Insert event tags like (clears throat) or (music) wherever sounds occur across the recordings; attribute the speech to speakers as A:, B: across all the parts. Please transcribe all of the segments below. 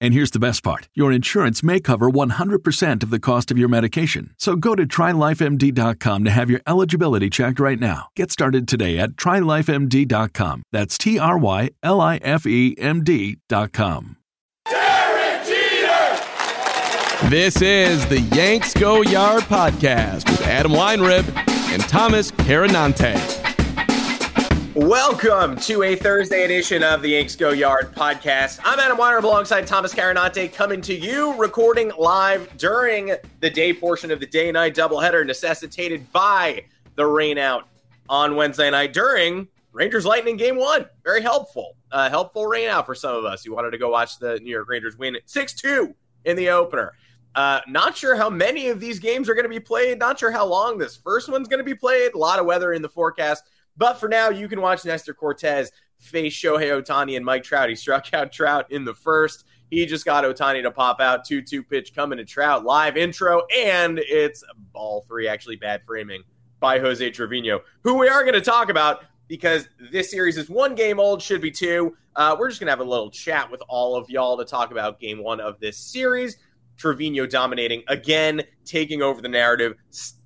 A: And here's the best part your insurance may cover 100% of the cost of your medication. So go to trylifemd.com to have your eligibility checked right now. Get started today at trylifemd.com. That's T R Y L I F E M D.com.
B: This is the Yanks Go Yard podcast with Adam Weinrib and Thomas Carannante.
C: Welcome to a Thursday edition of the Yanks Go Yard podcast. I'm Adam Weinrib alongside Thomas Carannante coming to you, recording live during the day portion of the day night doubleheader necessitated by the rain out on Wednesday night during Rangers Lightning game one. Very helpful. Uh, helpful rain out for some of us who wanted to go watch the New York Rangers win 6 2 in the opener. Uh, not sure how many of these games are going to be played. Not sure how long this first one's going to be played. A lot of weather in the forecast. But for now, you can watch Nestor Cortes face Shohei Ohtani and Mike Trout. He struck out Trout in the first. He just got Ohtani to pop out 2 2 pitch coming to Trout. Live intro, and it's ball three, actually bad framing by Jose Trevino, who we are going to talk about because this series is one game old, should be two. Uh, we're just going to have a little chat with all of y'all to talk about game one of this series. Trevino dominating again, taking over the narrative,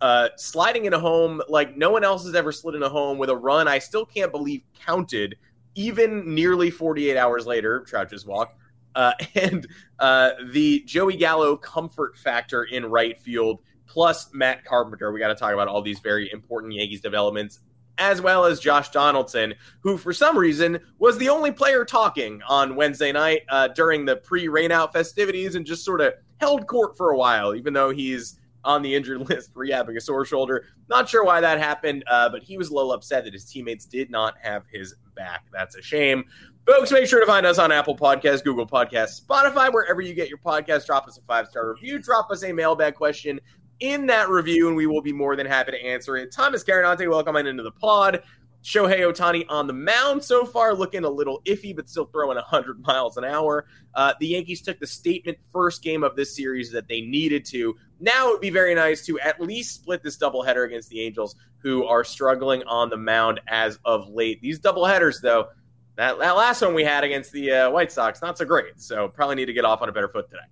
C: uh, sliding in a home like no one else has ever slid in a home with a run I still can't believe counted, even nearly 48 hours later. Trout just walked. Uh, (laughs) and uh, the Joey Gallo comfort factor in right field, plus Matt Carpenter. We got to talk about all these very important Yankees developments as well as Josh Donaldson, who for some reason was the only player talking on Wednesday night uh, during the pre-rainout festivities and just sort of held court for a while, even though he's on the injured (laughs) list rehabbing a sore shoulder. Not sure why that happened, uh, but he was a little upset that his teammates did not have his back. That's a shame. Folks, make sure to find us on Apple Podcasts, Google Podcasts, Spotify, wherever you get your podcast. Drop us a five star review. Drop us a mailbag question in that review, and we will be more than happy to answer it. Thomas Carannante, welcome on into the pod. Shohei Ohtani on the mound so far, looking a little iffy, but still throwing 100 (laughs) miles an hour. Uh, the Yankees took the statement first game of this series that they needed to. Now it would be very nice to at least split this doubleheader against the Angels, who are struggling on the mound as of late. These doubleheaders, though, that, that last one we had against the uh, White Sox, not so great. So probably need to get off on a better foot today.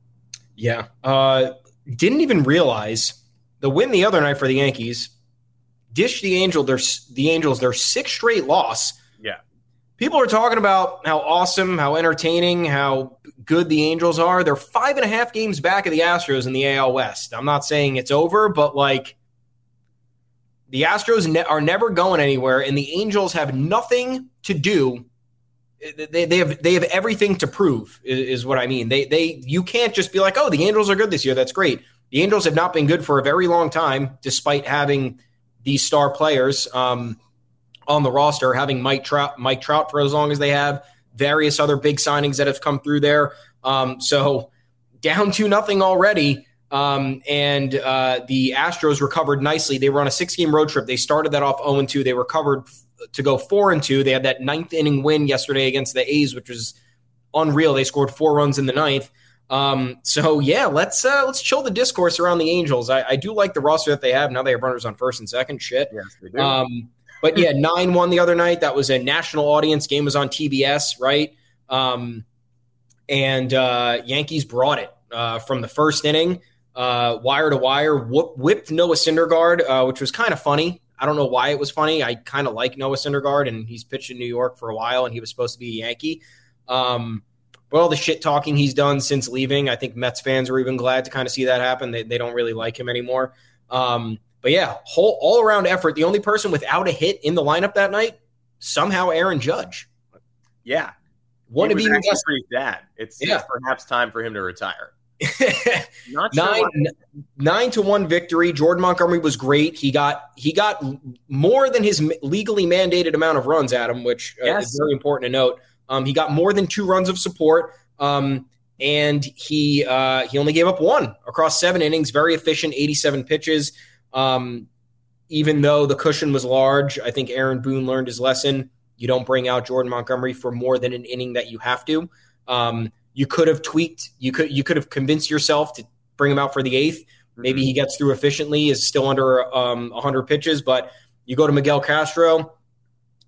D: Yeah. Uh, didn't even realize the win the other night for the Yankees dish the Angel their the Angels their sixth straight loss.
C: Yeah.
D: People are talking about how awesome, how entertaining, how good the Angels are. They're five and a half games back of the Astros in the AL West. I'm not saying it's over, but like the Astros ne- are never going anywhere, and the Angels have nothing to do. They, they have they have everything to prove is, is what I mean. They they you can't just be like, oh, the Angels are good this year. That's great. The Angels have not been good for a very long time, despite having these star players um, on the roster, having Mike Trout, Mike Trout for as long as they have, various other big signings that have come through there. Um, so (laughs) down to nothing already. Um, and uh, the Astros recovered nicely. They were on a six game road trip. They started that off 0 2. They recovered to go 4 and 2. They had that ninth inning win yesterday against the A's, which was unreal. They scored four runs in the ninth. Um, so yeah, let's uh, let's chill the discourse around the Angels. I, I, do like the roster that they have now. They have runners on first and second. Shit.
C: Yes, they do.
D: Um, but yeah, (laughs) nine one the other night. That was a national audience game. Was on TBS, right? Um, and uh, Yankees brought it uh, from the first inning, uh, wire to wire. Whoop, whipped Noah Syndergaard, uh, which was kind of funny. I don't know why it was funny. I kind of like Noah Syndergaard, and he's pitched in New York for a while, and he was supposed to be a Yankee. Um, but all the shit talking he's done since leaving, I think Mets fans are even glad to kind of see that happen. They, they don't really like him anymore. Um, but yeah, whole all around effort. The only person without a hit in the lineup that night, somehow Aaron Judge.
C: Yeah,
D: one
C: even pretty sad. It's, yeah. it's perhaps time for him to retire.
D: Not sure nine, nine to one victory. Jordan Montgomery was great. He got he got more than his legally mandated amount of runs, Adam, which uh, yes. is very important to note. Um, he got more than two runs of support, um, and he uh, he only gave up one across seven innings. Very efficient, 87 pitches. Um, even though the cushion was large, I think Aaron Boone learned his lesson. You don't bring out Jordan Montgomery for more than an inning that you have to. Um, you could have tweaked. You could you could have convinced yourself to bring him out for the eighth. Maybe he gets through efficiently. Is still under um, 100 pitches, but you go to Miguel Castro.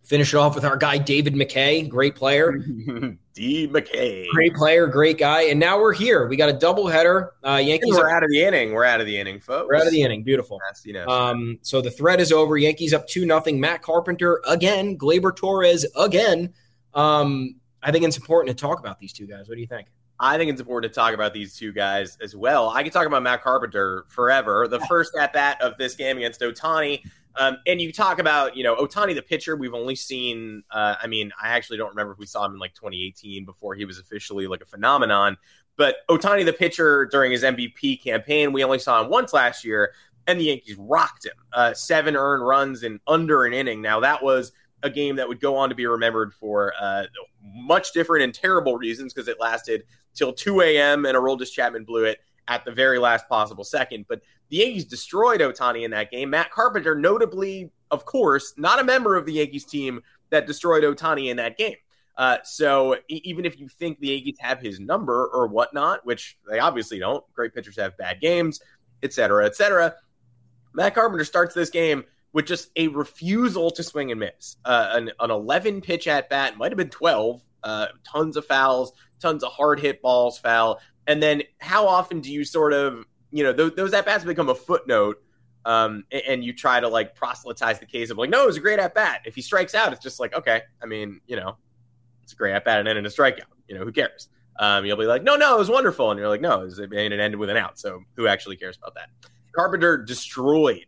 D: Finish it off with our guy David McKay, great player. (laughs)
C: D McKay,
D: great player, great guy. And now we're here. We got a doubleheader. Uh, Yankees.
C: we're out of the inning. We're out of the inning, folks.
D: We're out of the inning. Beautiful.
C: Yes, you know.
D: Um, so the threat is over. Yankees up two nothing. Matt Carpenter again. Gleyber Torres again. Um, I think it's important to talk about these two guys. What do you think?
C: I think it's important to talk about these two guys as well. I could talk about Matt Carpenter forever. The first at bat of this game against Ohtani. um, and you talk about, you know, Ohtani, the pitcher, we've only seen, uh, I mean, I actually don't remember if we saw him in like 2018 before he was officially like a phenomenon. But Ohtani, the pitcher, during his MVP campaign, we only saw him once last year, and the Yankees rocked him. Uh, seven earned runs in under an inning. Now, that was a game that would go on to be remembered for uh, much different and terrible reasons because it lasted till 2 a.m. and Aroldis Chapman blew it at the very last possible second. But the Yankees destroyed Ohtani in that game. Matt Carpenter, notably, of course, not a member of the Yankees team that destroyed Ohtani in that game. Uh, so even if you think the Yankees have his number or whatnot, which they obviously don't, great pitchers have bad games, et cetera, et cetera. Matt Carpenter starts this game with just a refusal to swing and miss. Uh, an, an 11 pitch at bat, might have been 12, uh, tons of fouls, tons of hard hit balls, foul. And then how often do you sort of you know, those, those at bats become a footnote. Um, and, and, you try to like proselytize the case of like, no, it was a great at bat. If he strikes out, it's just like, okay, I mean, you know, it's a great at bat and ended a strikeout. You know, who cares? Um, you'll be like, no, no, it was wonderful. And you're like, no, it, was, it ended with an out. So who actually cares about that? Carpenter destroyed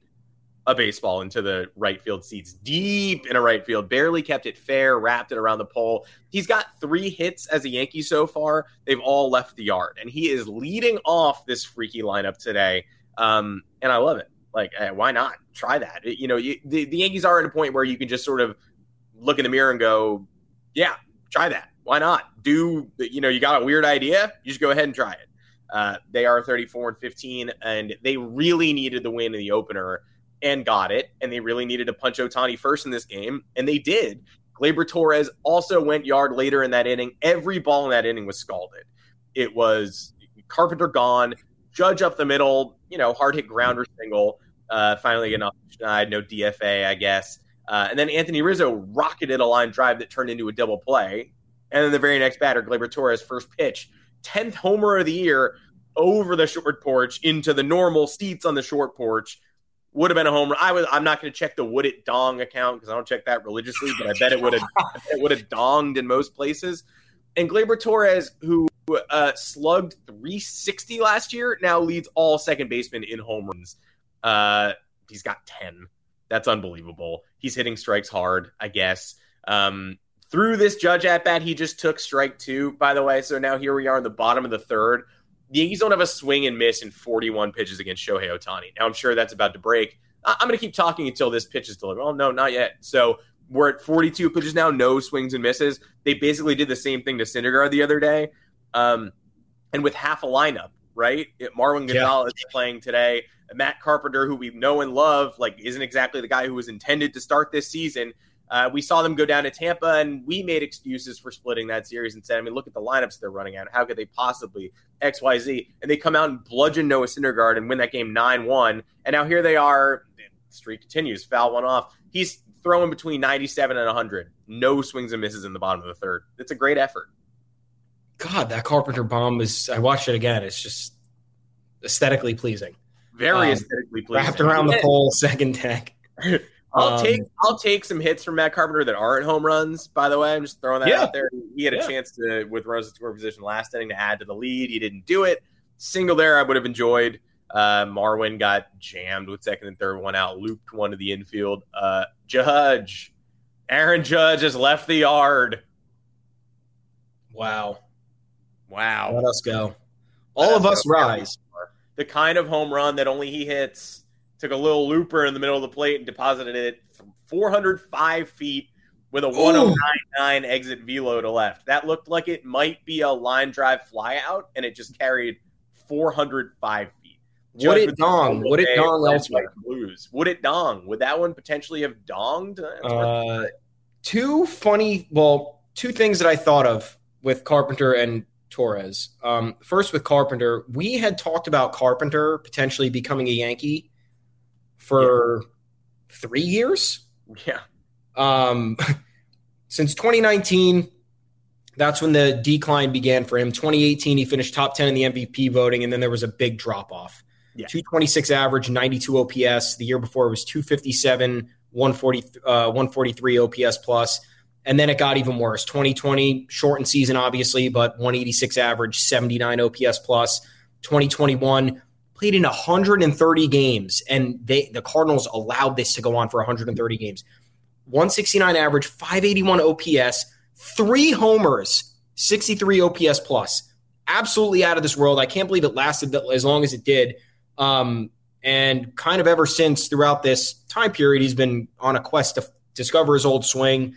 C: a baseball into the right field seats, deep in a right field, barely kept it fair, wrapped it around the pole. He's got three hits as a Yankee so far. They've all left the yard, and he is leading off this freaky lineup today. Um, and I love it. Like, eh, why not try that? You know, you, the, the Yankees are at a point where you can just sort of look in the mirror and go, yeah, try that. Why not? Do, you know, you got a weird idea, you just go ahead and try it. Uh, they are 34 and 15, and they really needed the win in the opener and got it. And they really needed to punch Ohtani first in this game, and they did. Gleyber Torres also went yard later in that inning. Every ball in that inning was scalded. It was Carpenter gone, Judge up the middle, you know, hard hit grounder single. Uh, finally off the schneid, no DFA, I guess. Uh, and then Anthony Rizzo rocketed a line drive that turned into a double play. And then the very next batter, Gleyber Torres, first pitch, 10th homer of the year over the short porch into the normal seats on the short porch would have been a home run. I was. I'm not going to check the would it dong account because I don't check that religiously, but I bet it would have. it would have donged in most places. And Gleyber Torres, who uh, slugged 360 last year, now leads all second basemen in home runs. Uh, he's got 10. That's unbelievable. He's hitting strikes hard, I guess. Um, through this judge at bat, he just took strike two, by the way. So now here we are in the bottom of the third the Yankees don't have a swing and miss in 41 pitches against Shohei Ohtani. Now I'm sure that's about to break. I'm going to keep talking until this pitch is delivered. Oh no, not yet. So we're at 42 pitches now, no swings and misses. They basically did the same thing to Syndergaard the other day, um, and with half a lineup, right? It, Marwin Gonzalez yeah. playing today. Matt Carpenter, who we know and love, like isn't exactly the guy who was intended to start this season. Uh, we saw them go down to Tampa, and we made excuses for splitting that series and said, I mean, look at the lineups they're running out. How could they possibly X, Y, Z? And they come out and bludgeon Noah Syndergaard and win that game 9 1. And now here they are. The streak continues. Foul one off. He's throwing between 97 and 100. No swings and misses in the bottom of the third. It's a great effort.
D: God, that Carpenter bomb is. I watched it again. It's just aesthetically pleasing.
C: Very um, aesthetically pleasing.
D: Wrapped around the pole, second deck. (laughs)
C: I'll um, take I'll take some hits from Matt Carpenter that aren't home runs. By the way, I'm just throwing that yeah. out there. He had a yeah. chance to with Rose at score position last inning to add to the lead. He didn't do it. Single there, I would have enjoyed. Uh, Marwin got jammed with second and third one out, looped one to the infield. Uh, Judge, Aaron Judge has left the yard.
D: Wow,
C: wow.
D: Let us go. All of us rise.
C: The kind of home run that only he hits took a little looper in the middle of the plate and deposited it from 405 feet with a 1099 exit velo to left. That looked like it might be a line drive flyout, and it just carried 405 feet.
D: Would it dong? Would it dong elsewhere?
C: Blues. Would it dong? Would that one potentially have donged?
D: Uh, two funny, well, two things that I thought of with Carpenter and Torres. Um, first, with Carpenter, we had talked about Carpenter potentially becoming a Yankee for yeah. three years.
C: Yeah.
D: Um, (laughs) since 2019, that's when the decline began for him. 2018, he finished top 10 in the MVP voting, and then there was a big drop off. Yeah. 226 average, 92 OPS. The year before it was 257, 140, uh, 143 OPS plus. And then it got even worse. 2020, shortened season, obviously, but 186 average, 79 OPS plus. 2021, played in 130 games, and they the Cardinals allowed this to go on for 130 games. 169 average, 581 OPS, three homers, 63 OPS plus. Absolutely out of this world. I can't believe it lasted as long as it did. Um, and kind of ever since throughout this time period, he's been on a quest to discover his old swing.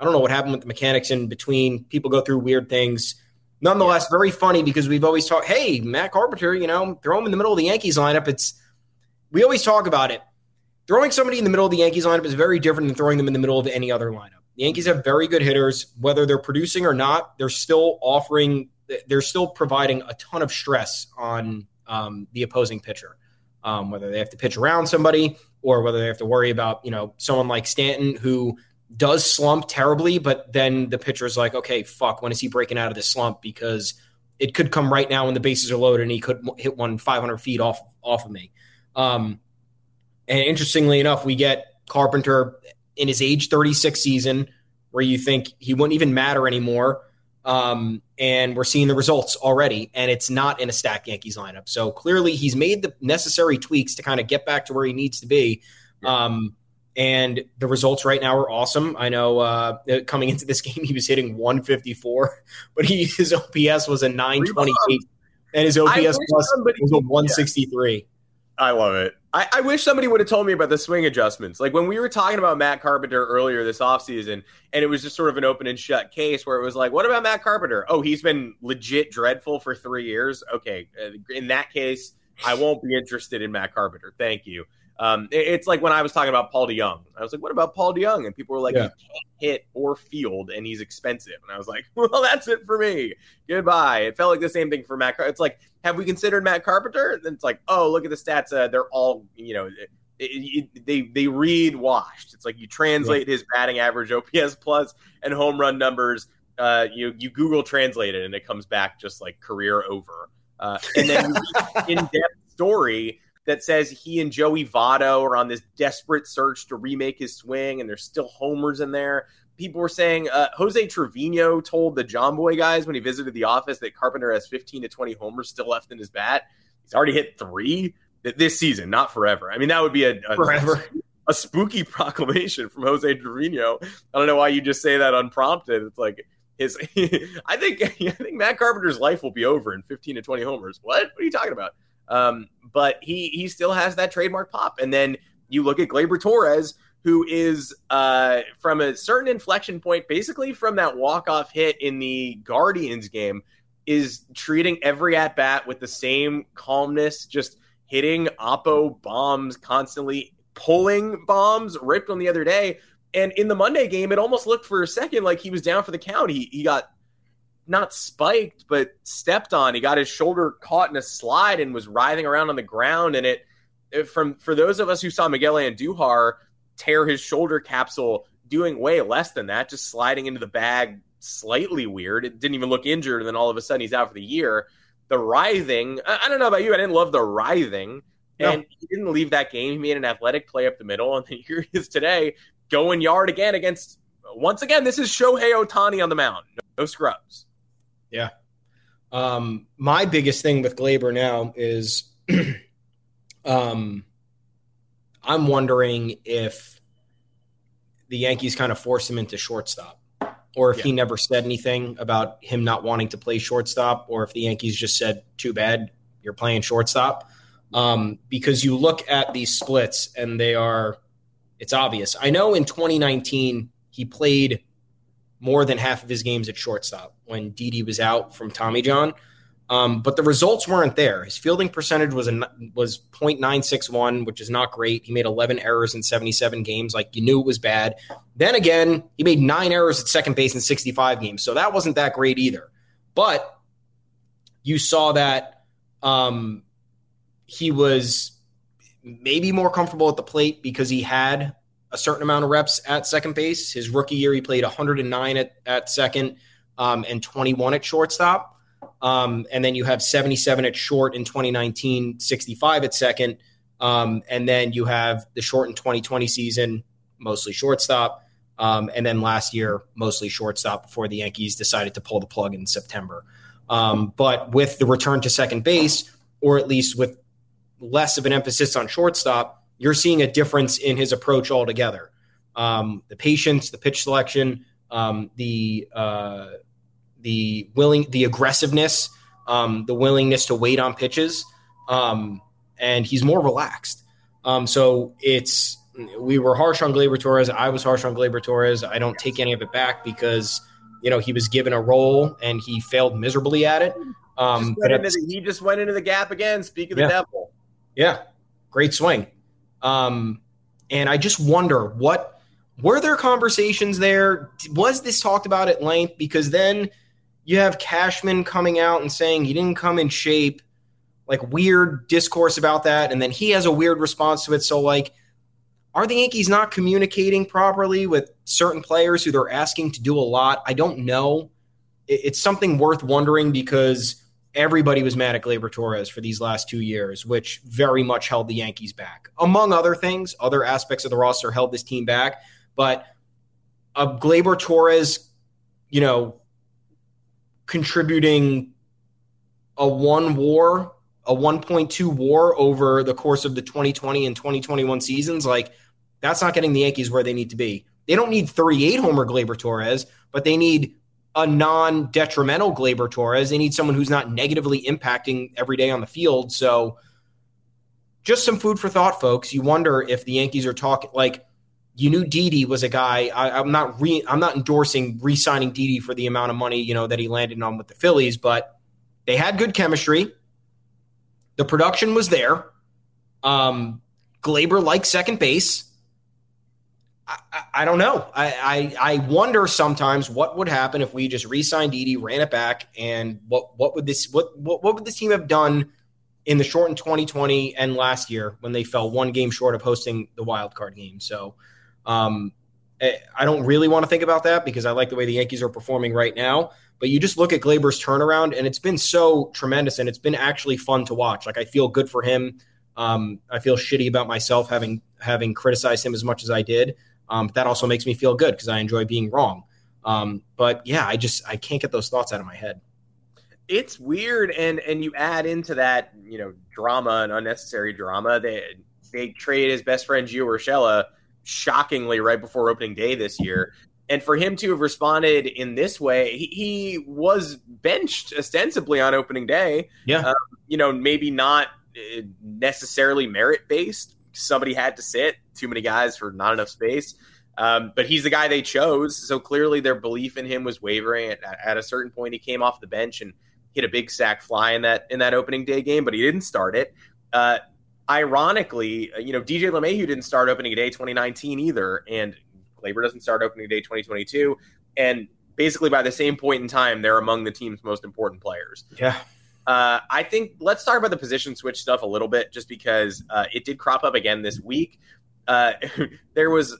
D: I don't know what happened with the mechanics in between. People go through weird things nonetheless, very funny because we've always talked, hey, Matt Carpenter, you know, throw him in the middle of the Yankees lineup. It's we always talk about it. Throwing somebody in the middle of the Yankees lineup is very different than throwing them in the middle of any other lineup. The Yankees have very good hitters, whether they're producing or not. They're still offering, they're still providing a ton of stress on um, the opposing pitcher, um, whether they have to pitch around somebody or whether they have to worry about you know someone like Stanton who does slump terribly, but then the pitcher is like, okay, fuck, when is he breaking out of this slump? Because it could come right now when the bases are loaded and he could hit one 500 feet off off of me. Um, and interestingly enough, we get Carpenter in his age 36 season where you think he wouldn't even matter anymore. Um, and we're seeing the results already, and it's not in a stacked Yankees lineup. So clearly, he's made the necessary tweaks to kind of get back to where he needs to be. Um, and the results right now are awesome. I know uh, coming into this (laughs) game, he was hitting 154, but he, his OPS was a 928, and his OPS plus somebody, was a 163.
C: I love it. I, I, wish somebody would have told me about the swing adjustments. Like when we were talking about Matt Carpenter earlier this offseason, and it was just sort of an open and shut case where it was like, what about Matt Carpenter? Oh, he's been legit dreadful for three years. Okay. Uh, in that case, I won't be interested in Matt Carpenter. Thank you. Um, it, it's like when I was talking about Paul DeJong. I was like, "What about Paul DeJong? And people were like, yeah. "He can't hit or field, and he's expensive." And I was like, (laughs) "Well, that's it for me. Goodbye." It felt like the same thing for Matt. Car- it's like, have we considered Matt Carpenter? And it's like, oh, look at the stats. Uh, they're all, you know, it, it, they they read washed. It's like you translate yeah. his batting average, OPS plus, and home run numbers. Uh, you you Google translate it, and it comes back just like career over. Uh, and then (laughs) in depth story that says he and Joey Votto are on this desperate search to remake his swing, and there's still homers in there. People were saying uh, Jose Trevino told the John Jomboy guys when he visited the office that Carpenter has 15 to 20 homers still left in his bat. He's already hit three this season, not forever. I mean, that would be a, a
D: forever.
C: A spooky (laughs) proclamation from Jose Trevino. I don't know why you just say that unprompted. It's like his. (laughs) I think (laughs) I think Matt Carpenter's life will be over in 15 to 20 homers. What? What are you talking about? Um, but he he still has that trademark pop. And then you look at Gleyber Torres, who is uh, from a certain inflection point, basically from that walk off hit in the Guardians game, is treating every at bat with the same calmness, just hitting oppo bombs constantly, pulling bombs, ripped on the other day. And in the Monday game, it almost looked for a second like he was down for the count. He he got not spiked, but stepped on. He got his shoulder caught in a slide and was writhing around on the ground. And it, it from for those of us who saw Miguel Andujar tear his shoulder capsule doing way less than that, just sliding into the bag slightly weird. It didn't even look injured, and then all of a sudden he's out for the year. The writhing, I, I don't know about you, I didn't love the writhing. No. And he didn't leave that game. He made an athletic play up the middle, and then (laughs) here he is today going yard again against once again, this is Shohei Ohtani on the mound. No, no scrubs.
D: Yeah. Um, my biggest thing with Gleyber now is (clears throat) um, I'm wondering if the Yankees kind of force him into shortstop or if yeah. he never said anything about him not wanting to play shortstop or if the Yankees just said, too bad, you're playing shortstop. Um, because you look at these splits and they are, it's obvious. I know in 2019, he played more than half of his games at shortstop when Didi was out from Tommy John. Um, but the results weren't there. His fielding percentage was a, was .961, which is not great. He made 11 errors in 77 games. Like you knew it was bad. Then again, he made nine errors at second base in 65 games, so that wasn't that great either. But you saw that um, he was maybe more comfortable at the plate because he had a certain amount of reps at second base. His rookie year, he played 109 at, at second um, and 21 at shortstop. Um, and then you have 77 at short in 2019, 65 at second. Um, and then you have the short in 2020 season, mostly shortstop. Um, and then last year, mostly shortstop before the Yankees decided to pull the plug in September. Um, but with the return to second base, or at least with less of an emphasis on shortstop, you're seeing a difference in his approach altogether. Um, the patience, the pitch selection, um, the uh, the willing, the aggressiveness, um, the willingness to wait on pitches, um, and he's more relaxed. Um, so it's we were harsh on Gleyber Torres. I was harsh on Gleyber Torres. I don't take any of it back because you know he was given a role and he failed miserably at it.
C: Um, just the, he just went into the gap again. Speak of the
D: yeah.
C: devil.
D: Yeah, great swing. Um, and I just wonder what were there conversations there? Was this talked about at length? Because then you have Cashman coming out and saying he didn't come in shape, like weird discourse about that, and then he has a weird response to it. So, like, are the Yankees not communicating properly with certain players who they're asking to do a lot? I don't know. It's something worth wondering because everybody was mad at Gleyber Torres for these last two years, which very much held the Yankees back. Among other things, other aspects of the roster held this team back. But a Gleyber Torres, you know, contributing a one war, a 1.2 war over the course of the 2020 and 2021 seasons, like That's not getting the Yankees where they need to be. They don't need 38 homer Gleyber Torres, but they need a non detrimental Gleyber Torres. They need someone who's not negatively impacting every day on the field. So, just some food for thought, folks. You wonder if the Yankees are talking like you knew Didi was a guy. I, am not re, I'm not endorsing re-signing Didi for the amount of money you know that he landed on with the Phillies, but they had good chemistry. The production was there. Um, Gleyber liked second base. I, I, don't know. I, I, I wonder sometimes what would happen if we just re-signed Didi, ran it back, and what what would this what what, what would this team have done in the shortened 2020 and last year when they fell one game short of hosting the wild card game. So um, eh, I don't really want to think about that because I like the way the Yankees are performing right now. But you just look at Gleyber's turnaround, and it's been so tremendous, and it's been actually fun to watch. Like I feel good for him. Um, I feel shitty about myself having having criticized him as much as I did. Um, that also makes me feel good because I enjoy being wrong. Um, but yeah, I just I can't get those thoughts out of my head.
C: It's weird, and and you add into that you know drama and unnecessary drama. They they trade his best friend Gio Urshela shockingly right before opening day this year. And for him to have responded in this way, he, he was benched ostensibly on opening day.
D: Yeah. Um,
C: you know, maybe not uh, necessarily merit based. Somebody had to sit, too many guys for not enough space. Um, but he's the guy they chose. So clearly their belief in him was wavering. At, at, a certain point, he came off the bench and hit a big sac fly in that in that opening day game, but he didn't start it. Uh, ironically, uh, you know, DJ LeMahieu didn't start opening day 2019 either, and Gleyber doesn't start opening day 2022. And basically, by the same point in time, they're among the team's most important players.
D: Yeah.
C: Uh, I think let's talk about the position switch stuff a little bit, just because uh, it did crop up again this week. Uh, (laughs) there was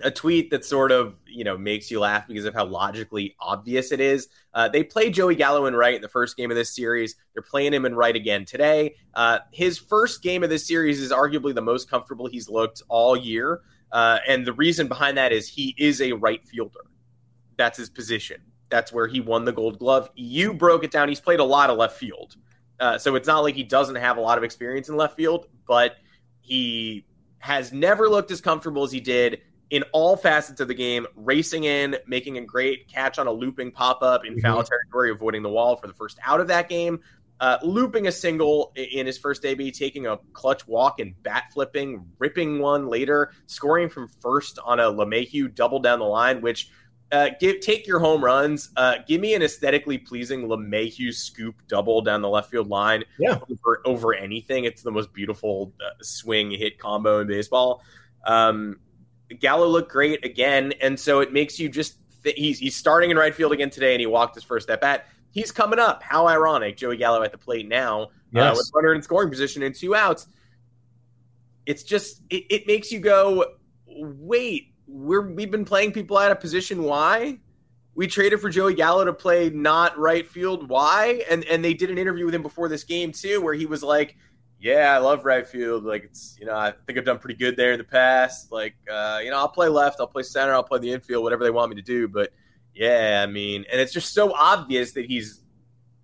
C: a tweet that sort of you know makes you laugh because of how logically obvious it is. Uh, they played Joey Gallo in right in the first game of this series. They're playing him in right again today. Uh, his first game of this series is arguably the most comfortable he's looked all year, uh, and the reason behind that is he is a right fielder. That's his position. That's where he won the Gold Glove. You broke it down. He's played a lot of left field, uh, so it's not like he doesn't have a lot of experience in left field, but he has never looked as comfortable as he did in all facets of the game, racing in, making a great catch on a looping pop up in mm-hmm. foul territory, avoiding the wall for the first out of that game, uh, looping a single in his first AB, taking a clutch walk and bat flipping, ripping one later, scoring from first on a LeMahieu double down the line, which uh, give take your home runs. Uh, give me an aesthetically pleasing LeMahieu scoop double down the left field line.
D: Yeah.
C: over, over anything. It's the most beautiful uh, swing hit combo in baseball. Um, Gallo looked great again, and so it makes you just th- he's he's starting in right field again today, and he walked his first at bat. He's coming up. How ironic, Joey Gallo at the plate now uh, yes. with runner in scoring position and two outs. It's just it, it makes you go, wait, we're we've been playing people out of position. Why? We traded for Joey Gallo to play not right field. Why? And and they did an interview with him before this game too, where he was like, yeah, I love right field. Like it's you know, I think I've done pretty good there in the past. Like uh, you know, I'll play left, I'll play center, I'll play the infield, whatever they want me to do. But yeah, I mean, and it's just so obvious that he's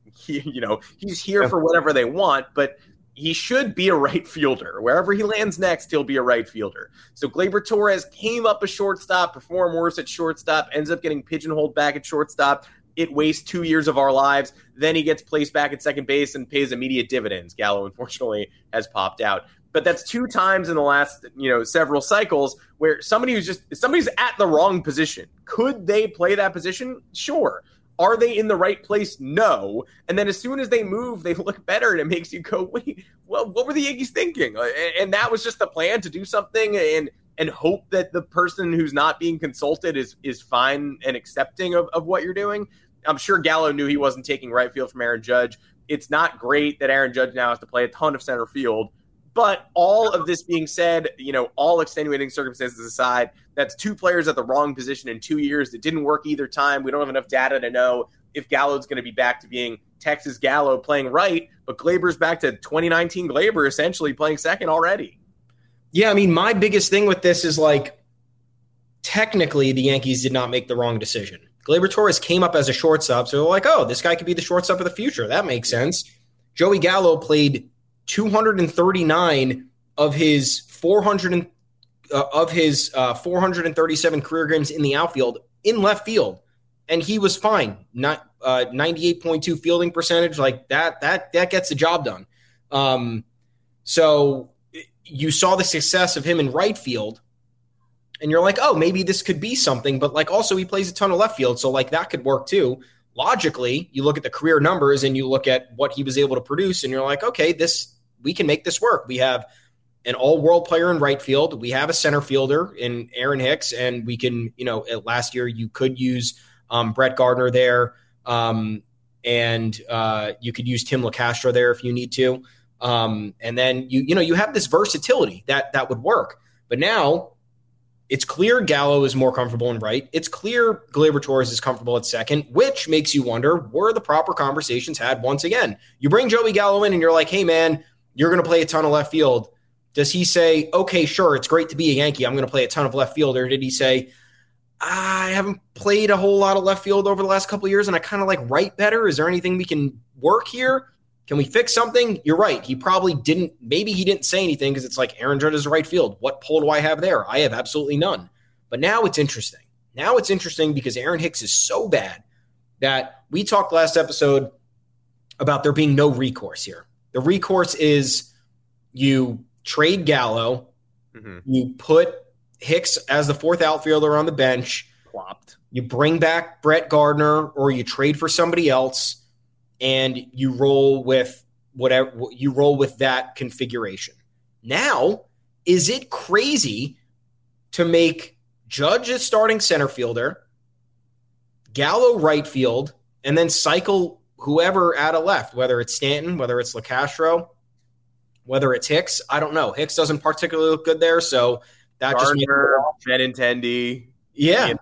C: he, (laughs) you know he's here for whatever they want, but he should be a right fielder. Wherever he lands next, he'll be a right fielder. So Gleyber Torres came up a shortstop, performed worse at shortstop, ends up getting pigeonholed back at shortstop it wastes two years of our lives. Then he gets placed back at second base and pays immediate dividends. Gallo, unfortunately, has popped out. But that's two times in the last, you know, several cycles where somebody who's just somebody's at the wrong position. Could they play that position? Sure. Are they in the right place? No. And then as soon as they move, they (laughs) look better, and it makes you go, "Wait, well, what were the Yankees thinking?" And that was just the plan to do something and and hope that the person who's not being consulted is is fine and accepting of, of what you're doing. I'm sure Gallo knew he wasn't taking right field from Aaron Judge. It's not great that Aaron Judge now has to play a ton of center field. But all of this being said, you know, all extenuating circumstances aside, that's two players at the wrong position in two years. It didn't work either time. We don't have enough data to know if Gallo's going to be back to being Texas Gallo playing right, but Gleyber's back to 2019 Gleyber essentially playing second already.
D: Yeah, I mean, my biggest thing with this is like technically the Yankees did not make the wrong decision. Gleyber Torres came up as a shortstop, so they're like, oh, this guy could be the shortstop of the future. That makes sense. Joey Gallo played 239 of his 400 uh, of his uh, 437 career games in the outfield in left field, and he was fine. Not uh, 98.2 fielding percentage, like that. That that gets the job done. Um, so you saw the success of him in right field, and you're like, oh, maybe this could be something. But like, also he plays a ton of left field, so like that could work too. Logically, you look at the career numbers and you look at what he was able to produce, and you're like, okay, this we can make this work. We have an all-world player in right field. We have a center fielder in Aaron Hicks, and we can, you know, last year you could use um, Brett Gardner there, um, and uh, you could use Tim Locastro there if you need to. Um, and then you, you know, you have this versatility that that would work. But now it's clear Gallo is more comfortable in right. It's clear Gleyber Torres is comfortable at second, which makes you wonder were the proper conversations had once again? You bring Joey Gallo in and you're like, hey, man, you're going to play a ton of left field. Does he say, okay, sure, it's great to be a Yankee. I'm going to play a ton of left field? Or did he say, I haven't played a whole lot of left field over the last couple years and I kind of like right better? Is there anything we can work here? Can we fix something? You're right. He probably didn't. Maybe he didn't say anything because it's like Aaron Judge is right field. What pull do I have there? I have absolutely none. But now it's interesting. Now it's interesting because Aaron Hicks is so bad that we talked last episode about there being no recourse here. The recourse is you trade Gallo, mm-hmm. you put Hicks as the fourth outfielder on the bench,
C: plopped.
D: You bring back Brett Gardner, or you trade for somebody else and you roll with whatever you roll with that configuration. Now, is it crazy to make Judge a starting center fielder, Gallo right field, and then cycle whoever out of left, whether it's Stanton, whether it's Locastro, whether it's Hicks? I don't know. Hicks doesn't particularly look good there, so that
C: Gardner, just Benintendi.
D: Yeah,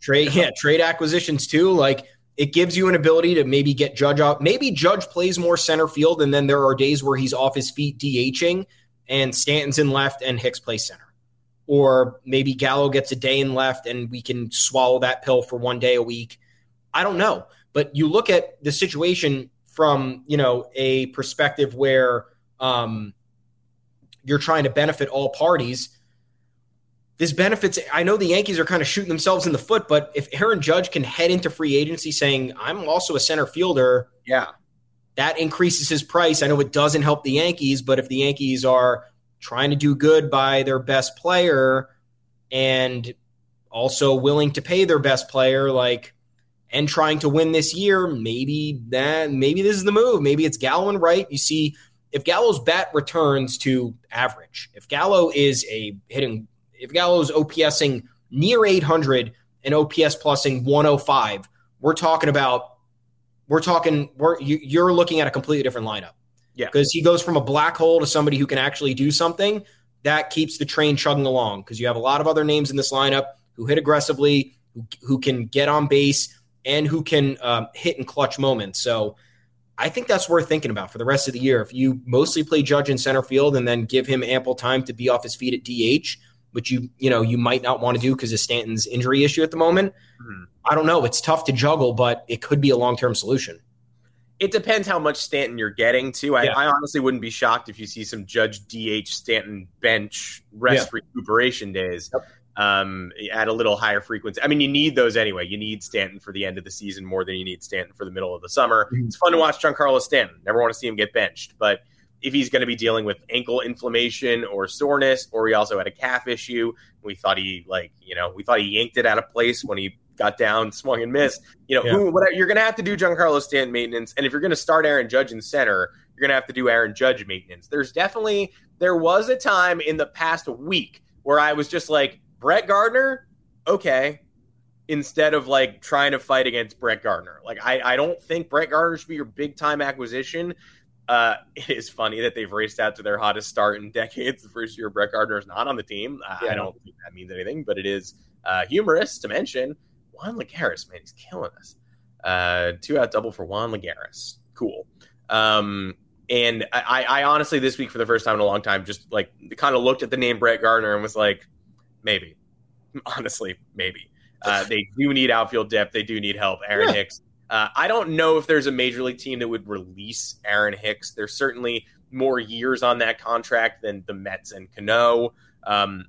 D: trade yeah trade acquisitions too. Like it gives you an ability to maybe get Judge off. Maybe Judge plays more center field, and then there are days where he's off his feet DHing, and Stanton's in left and Hicks plays center. Or maybe Gallo gets a day in left, and we can swallow that pill for one day a week. I don't know, but you look at the situation from you know a perspective where um, you're trying to benefit all parties this benefits. I know the Yankees are kind of shooting themselves in the foot, but if Aaron Judge can head into free agency saying, I'm also a center fielder,
C: yeah,
D: that increases his price. I know it doesn't help the Yankees, but if the Yankees are trying to do good by their best player and also willing to pay their best player, like, and trying to win this year, maybe that, maybe this is the move. Maybe it's Gallo and right. You see, if Gallo's bat returns to average, if Gallo is a hitting if Gallo's OPSing near 800 and OPS plusing 105, we're talking about we're talking we're you're looking at a completely different lineup.
C: Yeah,
D: because he goes from a black hole to somebody who can actually do something that keeps the train chugging along. Because you have a lot of other names in this lineup who hit aggressively, who, who can get on base, and who can um, hit in clutch moments. So. I think that's worth thinking about for the rest of the year. If you mostly play Judge in center field and then give him ample time to be off his feet at DH, which you you know you might not want to do because of Stanton's injury issue at the moment. Mm-hmm. I don't know. It's tough to juggle, but it could be a long term solution.
C: It depends how much Stanton you're getting too. I, yeah. I, honestly wouldn't be shocked if you see some Judge DH Stanton bench rest yeah. recuperation days yep. um, at a little higher frequency. I mean, you need those anyway. You need Stanton for the end of the season more than you need Stanton for the middle of the summer. Mm-hmm. It's fun to watch Giancarlo Stanton. Never want to see him get benched, but if he's going to be dealing with ankle inflammation or soreness, or he also had a calf issue. We thought he like you know we thought he yanked it out of place when he got down, swung and missed. You know, yeah. who, whatever, you're going to have to do Giancarlo Stanton maintenance, and if you're going to start Aaron Judge in center, you're going to have to do Aaron Judge maintenance. There's definitely there was a time in the past week where I was just like Brett Gardner, okay. Instead of like trying to fight against Brett Gardner, like I, I don't think Brett Gardner should be your big time acquisition. Uh, (laughs) it is funny that they've raced out to their hottest start in (laughs) decades. The first year Brett Gardner is not on the team. Uh, yeah. I don't think that means anything, but it is uh, humorous to mention. Juan Lagares, man, he's killing us. Uh, two out double for Juan Lagares. Cool. Um, and I, I honestly, this week for the first time in a long time, just like kind of looked at the name Brett Gardner and was like, maybe. (laughs) Honestly, maybe. Uh, they do need outfield depth. They do need help. Aaron yeah. Hicks uh, I don't know if there's a major league team that would release Aaron Hicks. There's certainly more years on that contract than the Mets and Cano. Um,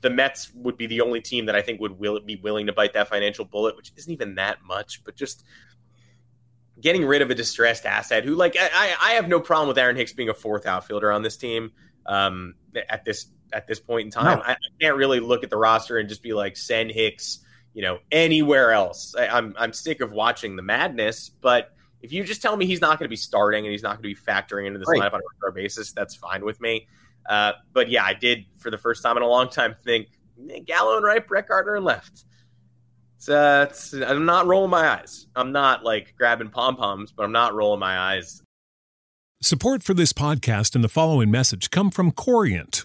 C: the Mets would be the only team that I think would will, be willing to bite that financial bullet, which isn't even that much, but just getting rid of a distressed asset who, like, I, I have no problem with Aaron Hicks being a fourth outfielder on this team um, at this at this point in time. No. I, I, can't really look at the roster and just be like, send Hicks, you know, anywhere else. I, I'm I'm sick of watching the madness, but if you just tell me he's not going to be starting and he's not going to be factoring into this right. lineup on a regular basis, that's fine with me. Uh, but yeah, I did for the first time in a long time think Gallo and right, Brett Gardner and left. It's, uh, it's, I'm not rolling my eyes. I'm not like grabbing pom poms, but I'm not rolling my eyes.
E: Support for this podcast and the following message come from Corient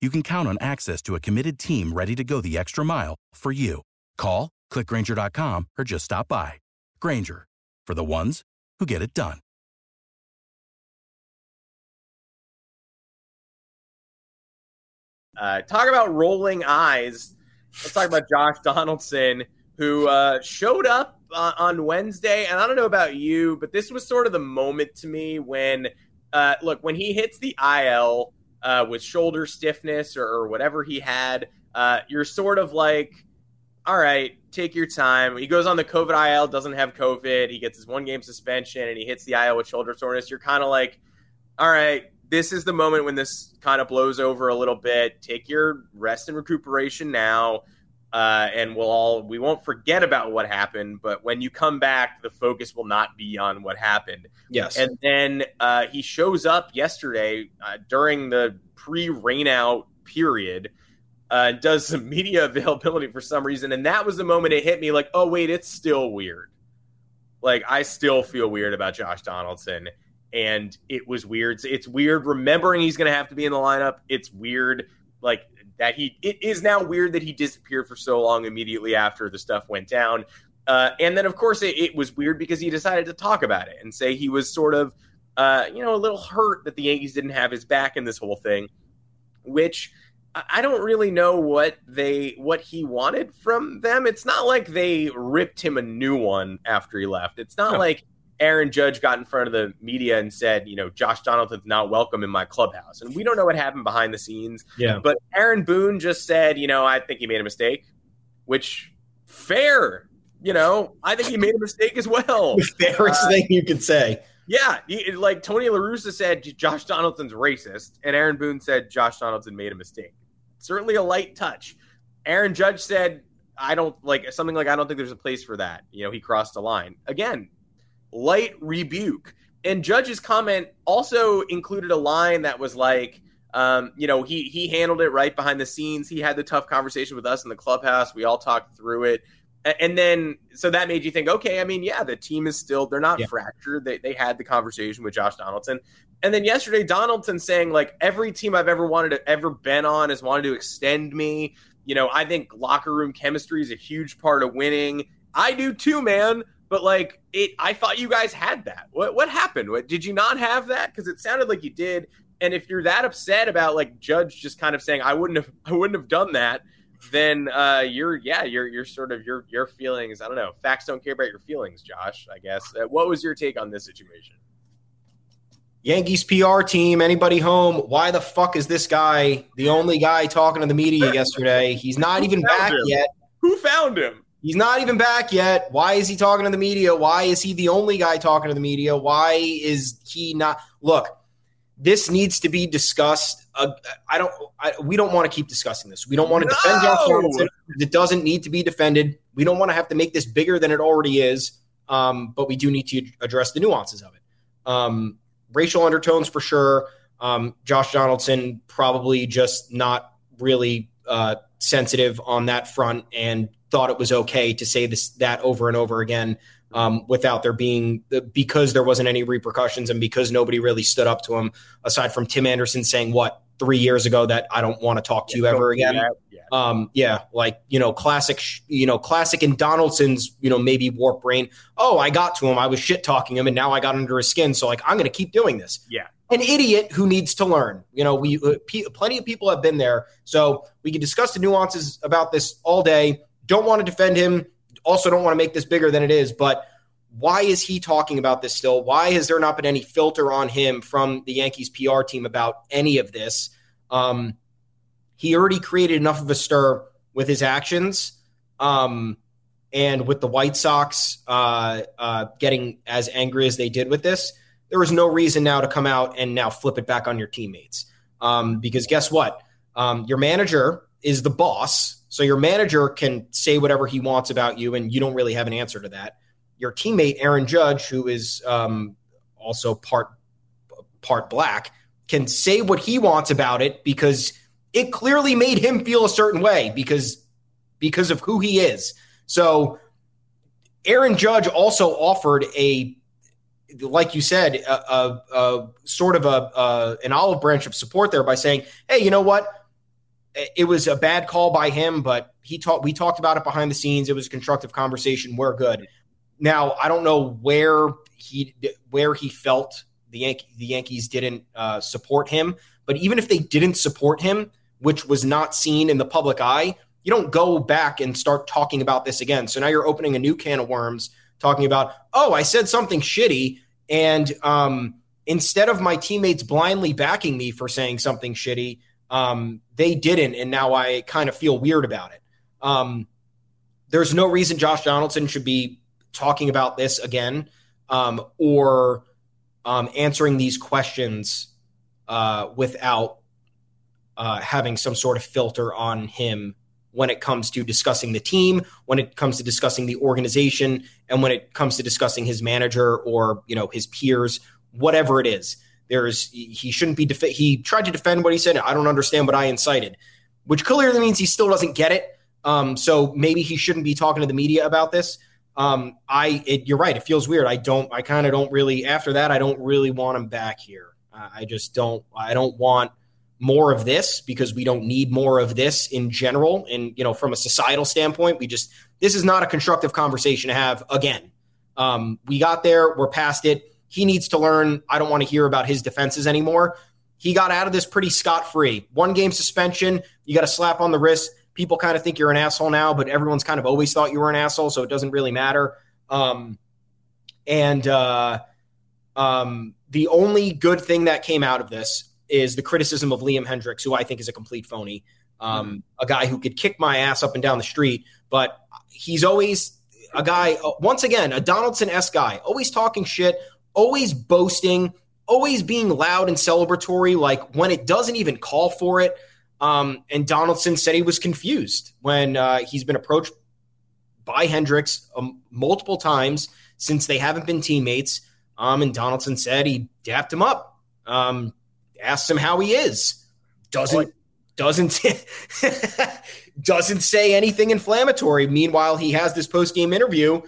F: you can count on access to a committed team ready to go the extra mile for you. Call, clickgrainger.com, or just stop by. Grainger, for the ones who get it done.
C: Uh, talk about rolling eyes. Let's talk about Josh Donaldson, who uh, showed up uh, on Wednesday. And I don't know about you, but this was sort of the moment to me when, uh, look, when he hits the IL uh, with shoulder stiffness or, or whatever he had, uh, you're sort of like, all right, take your time. He goes on the COVID IL, doesn't have COVID. He gets his one game suspension and he hits the IL with shoulder soreness. You're kind of like, all right, this is the moment when this kind of blows over a little bit. Take your rest and recuperation now uh, and we'll all we won't forget about what happened. But when you come back, the focus will not be on what happened.
D: Yes.
C: And then uh, he shows up yesterday uh, during the pre-rainout period. Uh, does some (laughs) media availability for some reason, and that was the moment it hit me. Like, oh wait, it's still weird. Like, I still feel weird about Josh Donaldson, and it was weird. It's weird remembering he's going to have to be in the lineup. It's weird like that he it is now weird that he disappeared for so long immediately after the stuff went down. Uh, and then of course it, it, was weird because he decided to talk about it and say he was sort of uh, you know a little hurt that the Yankees didn't have his back in this whole thing, which I don't really know what they what he wanted from them. It's not like they ripped him a new one after he left. It's not no. like Aaron Judge got in front of the media and said, you know, Josh Donaldson's not welcome in my clubhouse. And we don't know what happened behind the scenes.
D: Yeah.
C: But Aaron Boone just said, you know, I think he made a mistake, which fair. You know, I think he made a mistake as well. (laughs)
D: The fairest uh, thing you could say.
C: Yeah, he, like Tony La Russa said, Josh Donaldson's racist, and Aaron Boone said Josh Donaldson made a mistake. Certainly a light touch. Aaron Judge said, I don't like something like I don't think there's a place for that. You know, he crossed the line. Again, light rebuke. And Judge's comment also included a line that was like, um, you know, he he handled it right behind the scenes. He had the tough conversation with us in the clubhouse. We all talked through it. And then, so that made you think, okay, I mean, yeah, the team is still, they're not yeah. fractured. They, they had the conversation with Josh Donaldson. And then yesterday, Donaldson saying, like, every team I've ever wanted to ever been on has wanted to extend me. You know, I think locker room chemistry is a huge part of winning. I do too, man. But like it, I thought you guys had that. What what happened? What, did you not have that? Because it sounded like you did. And if you're that upset about like Judge just kind of saying I wouldn't have I wouldn't have done that, then uh, you're yeah you're you're sort of your your feelings. I don't know. Facts don't care about your feelings, Josh. I guess. Uh, what was your take on this situation?
D: Yankees PR team, anybody home? Why the fuck is this guy the only guy talking to the media yesterday? He's not even back
C: him?
D: yet.
C: Who found him?
D: He's not even back yet. Why is he talking to the media? Why is he the only guy talking to the media? Why is he not? Look, this needs to be discussed. Uh, I don't. I, we don't want to keep discussing this. We don't want to no! defend Josh Donaldson. It doesn't need to be defended. We don't want to have to make this bigger than it already is. Um, but we do need to address the nuances of it. Um, racial undertones for sure. Um, Josh Donaldson probably just not really uh, sensitive on that front and thought it was okay to say this that over and over again um, without there being because there wasn't any repercussions and because nobody really stood up to him aside from Tim Anderson saying what three years ago that I don't want to talk to yeah, you ever again. Yeah. Um, yeah, like you know, classic, you know, classic in Donaldson's, you know, maybe warp brain. Oh, I got to him. I was shit talking him, and now I got under his skin. So like, I'm going to keep doing this.
C: Yeah,
D: an idiot who needs to learn. You know, we uh, p- plenty of people have been there, so we can discuss the nuances about this all day. Don't want to defend him. Also, don't want to make this bigger than it is. But why is he talking about this still? Why has there not been any filter on him from the Yankees PR team about any of this? Um, he already created enough of a stir with his actions. Um, and with the White Sox uh, uh, getting as angry as they did with this, there was no reason now to come out and now flip it back on your teammates. Um, because guess what? Um, your manager is the boss. So your manager can say whatever he wants about you, and you don't really have an answer to that. Your teammate, Aaron Judge, who is um, also part part black, can say what he wants about it because it clearly made him feel a certain way because because of who he is. So Aaron Judge also offered a like you said, a, a, a sort of a, an olive branch of support there by saying, "Hey, you know what? It was a bad call by him, but he talked. We talked about it behind the scenes. It was a constructive conversation. We're good." Now, I don't know where he where he felt the the Yankees didn't uh, support him, but even if they didn't support him, which was not seen in the public eye, you don't go back and start talking about this again. So now you're opening a new can of worms talking about, oh, I said something shitty. And um, instead of my teammates blindly backing me for saying something shitty, um, they didn't. And now I kind of feel weird about it. Um, there's no reason Josh Donaldson should be talking about this again um, or um, answering these questions uh, without uh, having some sort of filter on him when it comes to discussing the team, when it comes to discussing the organization, and when it comes to discussing his manager or you know his peers, whatever it is. There's he shouldn't be def- he tried to defend what he said. I don't understand what I incited, which clearly means he still doesn't get it. Um, so maybe he shouldn't be talking to the media about this. Um, I it, you're right. It feels weird. I don't. I kind of don't really. After that, I don't really want him back here. I just don't. I don't want more of this because we don't need more of this in general. And, you know, from a societal standpoint, we just, this is not a constructive conversation to have again. Um, we got there, we're past it. He needs to learn. I don't want to hear about his defenses anymore. He got out of this pretty scot free. One game suspension, you got a slap on the wrist. People kind of think you're an asshole now, but everyone's kind of always thought you were an asshole, so it doesn't really matter. Um, and uh, um, the only good thing that came out of this is the criticism of Liam Hendriks, who I think is a complete phony, um, mm-hmm. a guy who could kick my ass up and down the street, but he's always a guy, uh, once again, a Donaldson s guy, always talking shit, always boasting, always being loud and celebratory, like when it doesn't even call for it. Um, and Donaldson said he was confused when uh, he's been approached by Hendriks um, multiple times, since they haven't been teammates. Um, and Donaldson said he dapped him up, um, asked him how he is. Doesn't doesn't (laughs) doesn't say anything inflammatory. Meanwhile, he has this post game interview.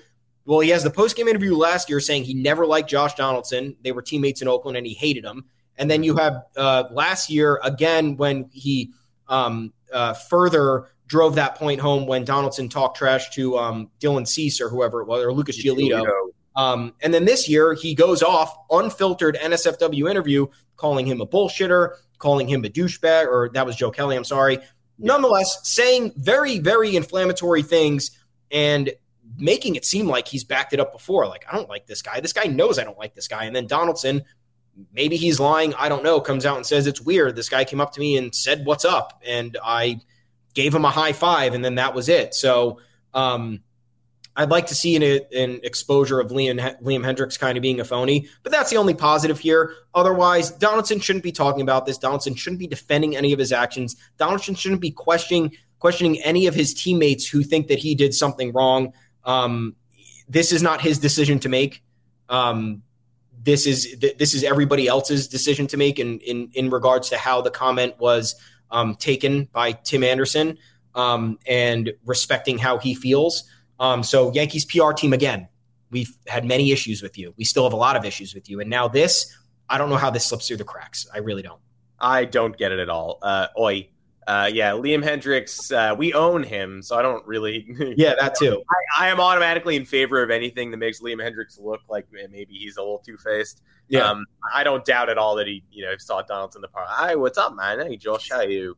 D: Well, he has the post game interview last year saying he never liked Josh Donaldson. They were teammates in Oakland and he hated him. And then you have uh, last year again when he um, uh, further drove that point home when Donaldson talked trash to um, Dylan Cease or whoever it was, or Lucas Giolito. Um, and then this year, he goes off unfiltered NSFW interview, calling him a bullshitter, calling him a douchebag, or that was Joe Kelly, I'm sorry. Nonetheless, saying very, very inflammatory things and making it seem like he's backed it up before. Like, I don't like this guy. This guy knows I don't like this guy. And then Donaldson, maybe he's lying. I don't know, comes out and says it's weird. This guy came up to me and said, What's up? And I gave him a high five, and then that was it. So, um, I'd like to see an, an exposure of Liam, Liam Hendriks kind of being a phony, but that's the only positive here. Otherwise, Donaldson shouldn't be talking about this. Donaldson shouldn't be defending any of his actions. Donaldson shouldn't be questioning questioning any of his teammates who think that he did something wrong. Um, this is not his decision to make. Um, this is this is everybody else's decision to make in in in regards to how the comment was um, taken by Tim Anderson um, and respecting how he feels. Um, so Yankees PR team again, we've had many issues with you. We still have a lot of issues with you, and now this, I don't know how this slips through the cracks. I really don't.
C: I don't get it at all. Uh, oi. Uh, yeah, Liam Hendriks, uh, we own him, so I don't really. (laughs)
D: yeah, that too.
C: I, I, am automatically in favor of anything that makes Liam Hendriks look like maybe he's a little two faced. Yeah, um, I don't doubt at all that he, you know, saw Donaldson in the park. Hi, what's up, man? Hey, Josh, how are you?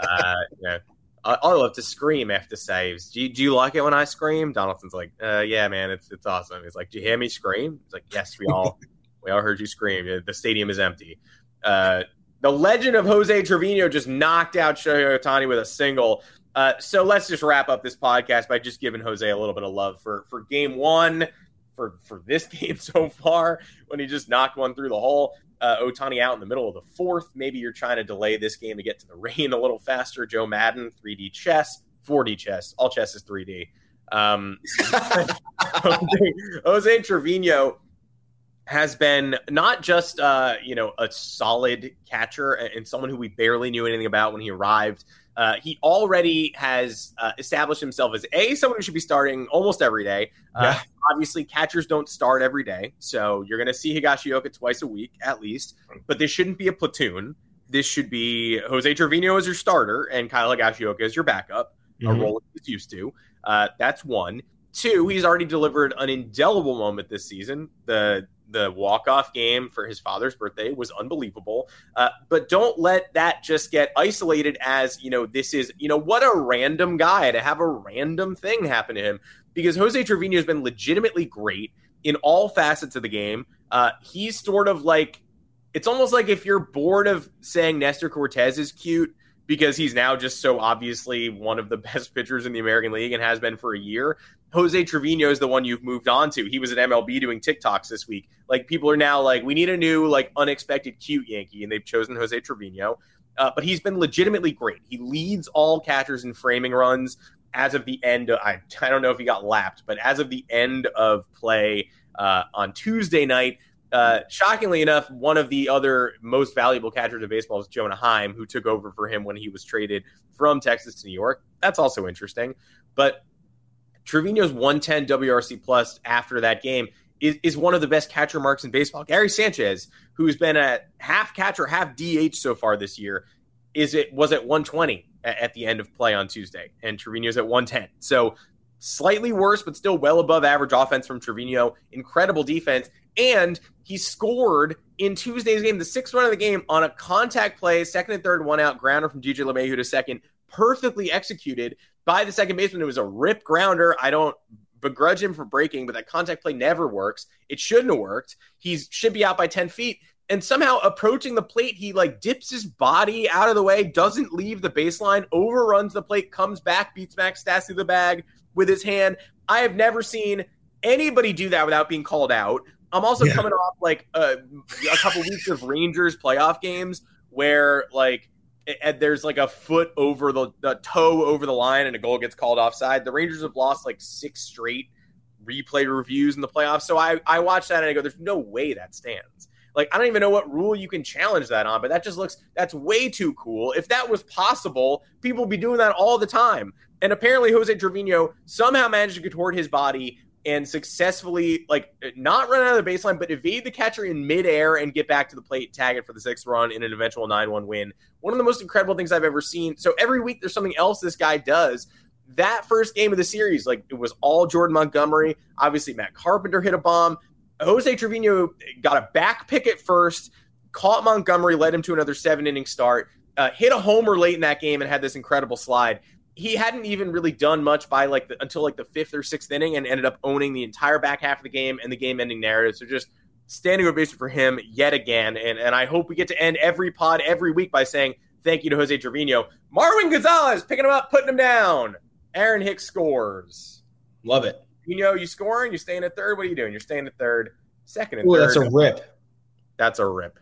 C: uh, (laughs) you know, I, I, love to scream after saves. Do you, do you like it when I scream? Donaldson's like, uh, yeah, man, it's it's awesome. He's like, do you hear me scream? He's like, yes, we all (laughs) we all heard you scream. The stadium is empty. Uh, the legend of Jose Trevino just knocked out Shohei Ohtani with a single. Uh, so let's just wrap up this podcast by just giving Jose a little bit of love for for game one, for for this (laughs) game so far when he just knocked one through the hole uh, Ohtani out in the middle of the fourth. Maybe you're trying to delay this game to get to the (laughs) rain a little faster. Joe Maddon, 3D chess, 4D chess. All chess is 3D. Um, (laughs) Jose, Jose Trevino has been not just uh, you know a solid catcher and someone who we barely knew anything about when he arrived. Uh, he already has uh, established himself as a someone who should be starting almost every day. Uh, yeah. Obviously, catchers don't start every day, so you're going to see Higashioka twice a week at least. But this shouldn't be a platoon. This should be Jose Trevino as your starter and Kyle Higashioka as your backup, mm-hmm. a role he's used to. Uh, that's one. Two, he's already delivered an indelible moment this season. The the walk-off game for his father's birthday was unbelievable uh, but don't let that just get isolated as you know this is you know what a random guy to have a random thing happen to him because jose trevino has been legitimately great in all facets of the game uh, he's sort of like it's almost like if you're bored of saying nestor Cortes is cute because he's now just so obviously one of the (laughs) best pitchers in the American League and has been for a year. Jose Trevino is the one you've moved on to. He was at MLB doing TikToks this week. Like people are now like, we need a new like unexpected cute Yankee, and they've chosen Jose Trevino. Uh, but he's been legitimately great. He leads all catchers in framing runs as of the end. Of, I I don't know if he got lapped, but as of the end of play uh, on Tuesday night, uh, shockingly enough, one of the other most valuable catchers of baseball is Jonah Heim, who took over for him when he was traded from Texas to New York. That's also interesting. But Trevino's 110 WRC plus after that game is, is one of the best catcher marks in baseball. Gary Sanchez, who's been a half catcher, half DH so far this year, is it was at 120 at, at the end of play on Tuesday, and Trevino's at 110. So slightly worse, but still well above average offense from Trevino. Incredible defense. And he scored in Tuesday's game, the sixth run of the game, on a contact play, second and third, one out, grounder from DJ LeMahieu to second, perfectly executed by the second baseman. It was a rip grounder. I don't begrudge him for breaking, but that contact play never works. It shouldn't have worked. He should be out by 10 feet. And somehow approaching the plate, he like dips his body out of the way, doesn't leave the baseline, overruns the plate, comes back, beats Max Stassi the bag with his hand. I have never seen anybody do that without being called out. I'm also yeah. coming off like a, a couple weeks of Rangers playoff games where like and there's like a foot over the, the toe over the line and a goal gets called offside. The Rangers have lost like six straight replay reviews in the playoffs. So I, I watch that and I go, there's no way that stands. Like, I don't even know what rule you can challenge that on, but that just looks, that's way too cool. If that was possible, people would be doing that all the time. And apparently, Jose Trevino somehow managed to contort his body and successfully, like, not run out of the baseline, but evade the catcher in midair and get back to the plate, tag it for the sixth run in an eventual 9 1 win. One of the most incredible things I've ever seen. So every week, there's something else this guy does that first game of the series, like it was all Jordan Montgomery. Obviously, Matt Carpenter hit a bomb. Jose Trevino got a back pick at first, caught Montgomery, led him to another seven inning start, uh, hit a homer late in that game, and had this incredible slide. He hadn't even really done much by like the, until like the fifth or sixth inning, and ended up owning the entire back half of the game and the game-ending narrative. So just standing ovation for him yet again, and and I hope we get to end every pod every week by saying thank you to Jose Trevino, Marwin Gonzalez picking him up, putting him down. Aaron Hicks scores.
D: Love it.
C: You know, you scoring, you staying at third. What are you doing? You're staying at third, second and
D: Ooh,
C: third.
D: that's a rip.
C: That's a rip.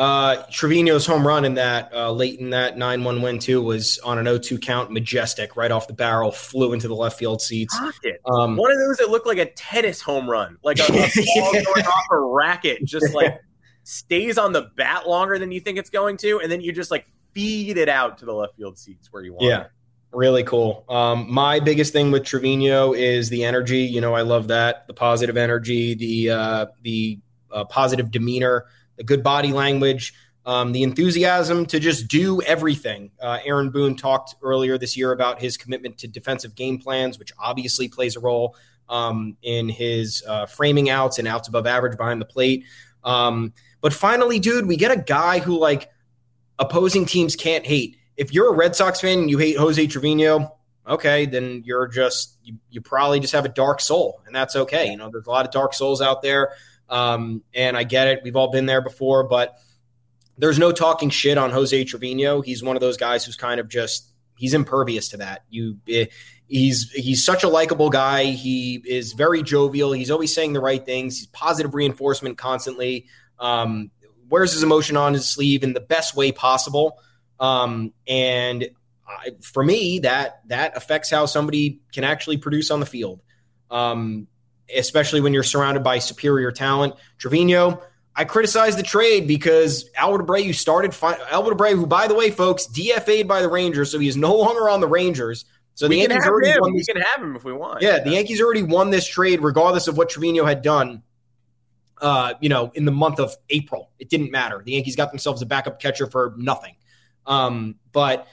D: Uh, Trevino's home run in that uh, late in that 9 1 win, too, was on an 0 2 count, majestic, right off the barrel, flew into the left field seats.
C: Um, One of those that looked like a tennis home run, like a, a (laughs) ball going off a racket, just like stays on the bat longer than you think it's going to, and then you just like feed it out to the left field seats where you want
D: yeah.
C: it.
D: Really cool. Um, my biggest thing with Trevino is the energy. You know, I love that the positive energy, the uh, the uh, positive demeanor, good body language, um, the enthusiasm to just do everything. Uh, Aaron Boone talked earlier this year about his commitment to defensive game plans, which obviously plays a role um, in his uh, framing outs and outs above average behind the plate. Um, but finally, dude, we get a guy who like opposing teams can't hate if you're a Red Sox fan and you hate Jose Trevino, okay, then you're just you, you, probably just have a dark soul, and that's okay. You know, there's a lot of dark souls out there, um, and I get it. We've all been there before, but there's no talking shit on Jose Trevino. He's one of those guys who's kind of just he's impervious to that. You. Eh, he's he's such a likable guy. He is very jovial. He's always saying the right things. He's positive reinforcement constantly. Um, wears his emotion on his sleeve in the best way possible. Um, and I, for me, that that affects how somebody can actually produce on the field, um, especially when you're surrounded by superior talent. Trevino, I criticize the trade because Albert Abreu started. Fi- Albert Abreu, who by the way, folks, DFA'd by the Rangers, so he is no (laughs) longer on the Rangers. So
C: we
D: the
C: Yankees
D: already
C: him.
D: won
C: We
D: this-
C: can have him if we want.
D: yeah, the Yankees already won this trade, regardless of what Trevino had done. Uh, you know, in the month of April, it didn't matter. The Yankees got themselves a backup catcher for nothing. Um, but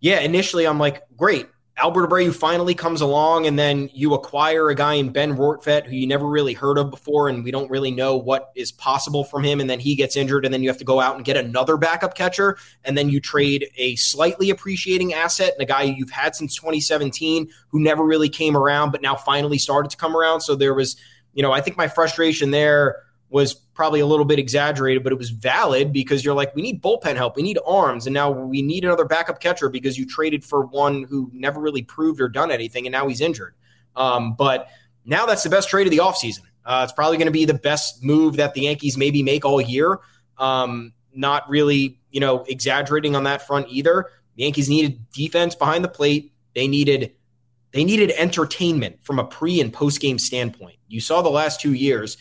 D: yeah, initially I'm like, great. Albert Abreu finally comes along, and then you acquire a guy in Ben Rortvedt who you never really heard of before, and we don't really know what is possible from him. And then he gets injured, and then you have to go out and get another backup catcher, and then you trade a slightly appreciating asset and a guy you've had since 2017 who never really came around, but now finally started to come around. So there was, you know, I think my frustration there was probably a little bit exaggerated, but it was valid because you're like, we need bullpen help, we need arms, and now we need another backup catcher because you traded for one who never really proved or done anything, and now he's injured. Um, but now that's the best trade of the offseason. Uh, it's probably going to be the best move that the Yankees maybe make all year. Um, not really, you know, exaggerating on that front either. The Yankees needed defense behind the plate. They needed they needed entertainment from a pre and post game standpoint. You saw the last two years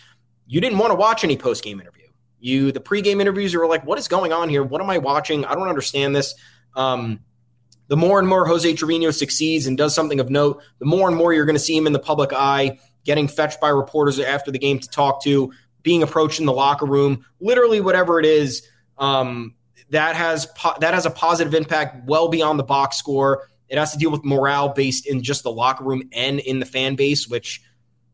D: you didn't want to watch any post game interview. You the pregame interviews you were like, what is going on here? What am I watching? I don't understand this. Um, the more and more Jose Trevino succeeds and does something of note, the more and more you're going to see him in the public eye, getting fetched by reporters after the game to talk to, being approached in the locker room, literally whatever it is. Um, that has po- that has a positive impact well beyond the box score. It has to deal with morale based in just the locker room and in the fan base, which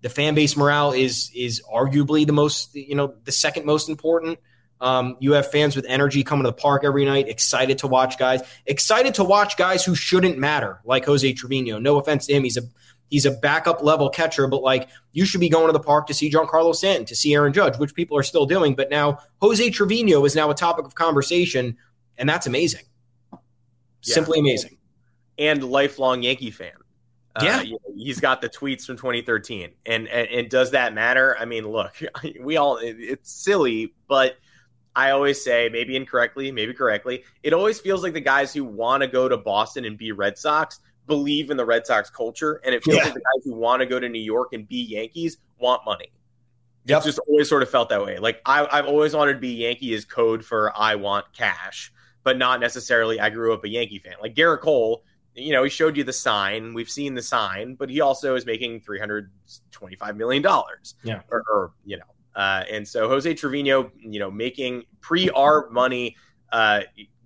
D: the fan base morale is is arguably the most you know the second most important. Um, you have fans with energy coming to the park every night, excited to watch guys, excited to watch guys who shouldn't matter, like Jose Trevino. No offense to him, he's a he's a backup level catcher, but like you should be going to the park to see Giancarlo Stanton, to see Aaron Judge, which people are still doing. But now Jose Trevino is now a topic of conversation, and that's amazing.
C: Yeah.
D: Simply amazing.
C: and lifelong Yankee fan. Uh,
D: Yeah.
C: you know, he's got the tweets from 2013, and, and and does that matter? I mean, look, (laughs) we all it- it's silly, but I always say, maybe incorrectly, maybe correctly, it always feels like the guys who want to go to Boston and be Red Sox believe in the Red Sox culture, and it feels
D: Yeah.
C: like the guys who want to go to New York and be Yankees want money.
D: Yep.
C: It's just always sort of felt that way. Like I, I've always wanted to be Yankee is code for I want cash, but not necessarily I grew up a Yankee fan. Like Gerrit Cole, you know, he showed you the sign. We've seen the sign, but he also is making three hundred twenty-five million dollars.
D: Yeah.
C: or, or you know, uh, and so Jose Trevino, you know, making pre-R money, uh,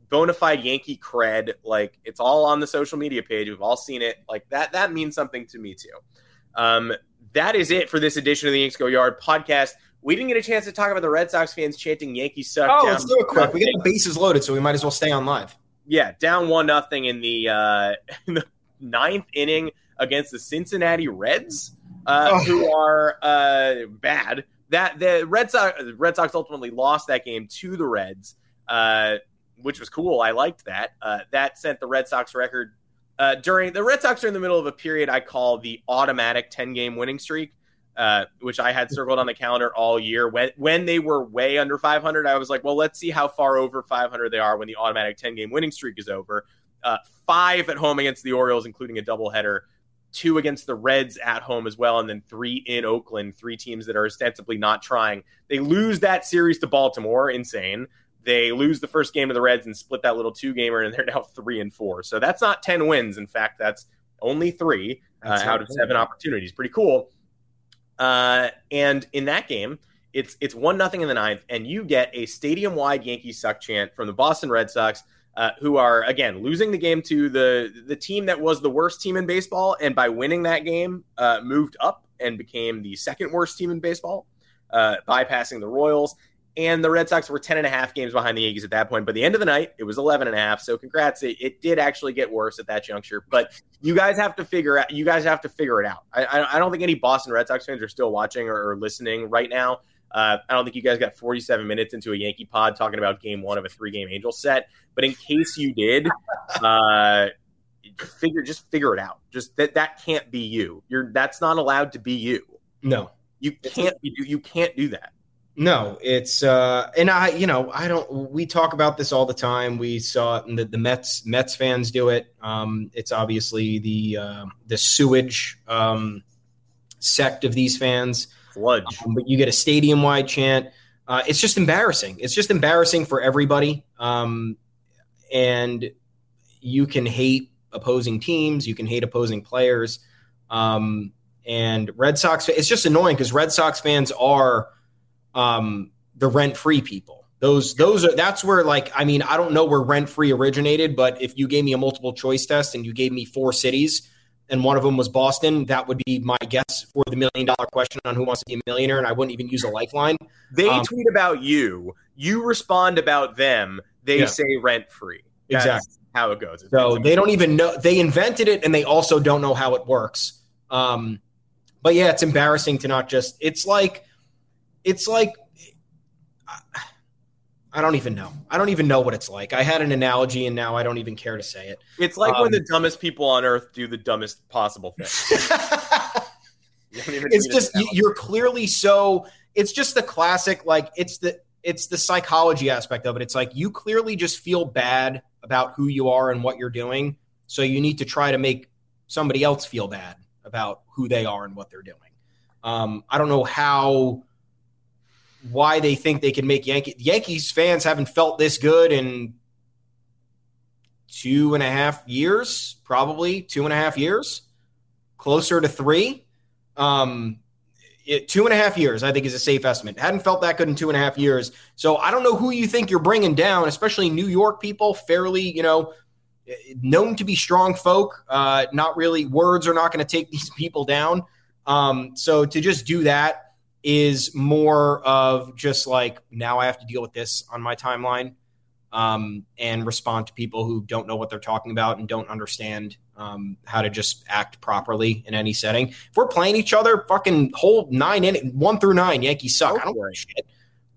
C: bona fide Yankee cred. Like it's all on the social media page. We've all seen it. Like that. That means something to me too. Um, that is it for this edition of the Yanks Go Yard podcast. We didn't get a chance to talk about the Red Sox fans chanting "Yankees suck."
D: Oh, let's do it quick. We got the bases loaded, so we might as well stay on live.
C: Yeah, down one nothing in the uh, (laughs) in the ninth inning against the Cincinnati Reds, uh,
D: Oh.
C: who are uh, bad. That the Red Sox the Red Sox ultimately lost that game to the Reds, uh, which was cool. I liked that. Uh, that sent the Red Sox record uh, during the Red Sox are in the middle of a period I call the automatic ten game winning streak. Uh, which I had circled on the calendar all year. When when they were way under 500, I was like, well, let's see how far over 500 they are when the automatic 10 game winning streak is over. Uh, five at home against the Orioles, including a doubleheader, two against the Reds at home as well, and then three in Oakland, three teams that are ostensibly not trying. They lose that series to Baltimore, insane. They lose the first game of the Reds and split that little two gamer, and they're now three and four. So that's not 10 wins. In fact, that's only three uh,
D: That's
C: out of seven opportunities. Pretty cool. Uh, and in that game, it's it's one nothing in the ninth, and you get a stadium wide Yankee suck chant from the Boston Red Sox, uh, who are again losing the game to the the team that was the worst team in baseball, and by winning that game, uh, moved up and became the second worst team in baseball, uh, bypassing the Royals. And the Red Sox were 10 and a half games behind the Yankees at that point. By the end of the night, it was 11 and a half. So congrats. It, it did actually get worse at that juncture. But you guys have to figure out, you guys have to figure it out. I, I, don't think any Boston Red Sox fans are still watching or, or listening right now. Uh, I don't think you guys got 47 minutes into a Yankee pod talking about game one of a three game Angel set. But in case you did, uh, figure just figure it out. Just that that can't be you. You're that's not allowed to be you.
D: No,
C: You can't be you can't do that.
D: No, it's uh and I you know, I don't we talk about this all the time. We saw it and the, the Mets Mets fans do it. Um it's obviously the uh, the sewage um sect of these fans.
C: Sludge.
D: Um, but you get a stadium wide chant. Uh, it's just embarrassing. It's just embarrassing for everybody. Um, and you can hate opposing teams, you can hate opposing players. Um, and Red Sox, it's just annoying because Red Sox fans are um, the rent free people. Those, those are, that's where, like, I mean, I don't know where rent free originated, but if you gave me a multiple choice test and you gave me four cities, and one of them was Boston, that would be my guess for the million dollar question on who wants to be a millionaire, and I wouldn't even use a lifeline.
C: They
D: Um,
C: tweet about you. You respond about them. They
D: Yeah.
C: say rent free.
D: Exactly.
C: how it goes.
D: So they don't even know they invented it, and they also don't know how it works. Um, but yeah, it's embarrassing to not just. It's like, it's like. I don't even know. I don't even know what it's like. I had an analogy, and now I don't even care to say it.
C: It's like
D: Um,
C: when the dumbest people on earth do the dumbest possible thing. (laughs) You don't even
D: it's just you- you're clearly so it's just the classic like it's the it's the psychology aspect of it it's like you clearly just feel bad about who you are and what you're doing so you need to try to make somebody else feel bad about who they are and what they're doing um, i don't know how why they think they can make Yankee Yankees fans haven't felt this good in two and a half years, probably two and a half years, closer to three. Um, it, two and a half years, I think, is a safe estimate. Hadn't felt that good in two and a half years. So I don't know who you think you're bringing down, especially New York people, fairly, you know, known to be strong folk. Uh, not really, words are not going to take (laughs) these people down. Um, so to just do that is more of just like now I have to deal with this on my timeline um, and respond to people who don't know what they're talking about and don't understand um, how to just act properly in any setting. If we're playing each other, fucking whole nine in one through nine, Yankees suck. I don't give shit.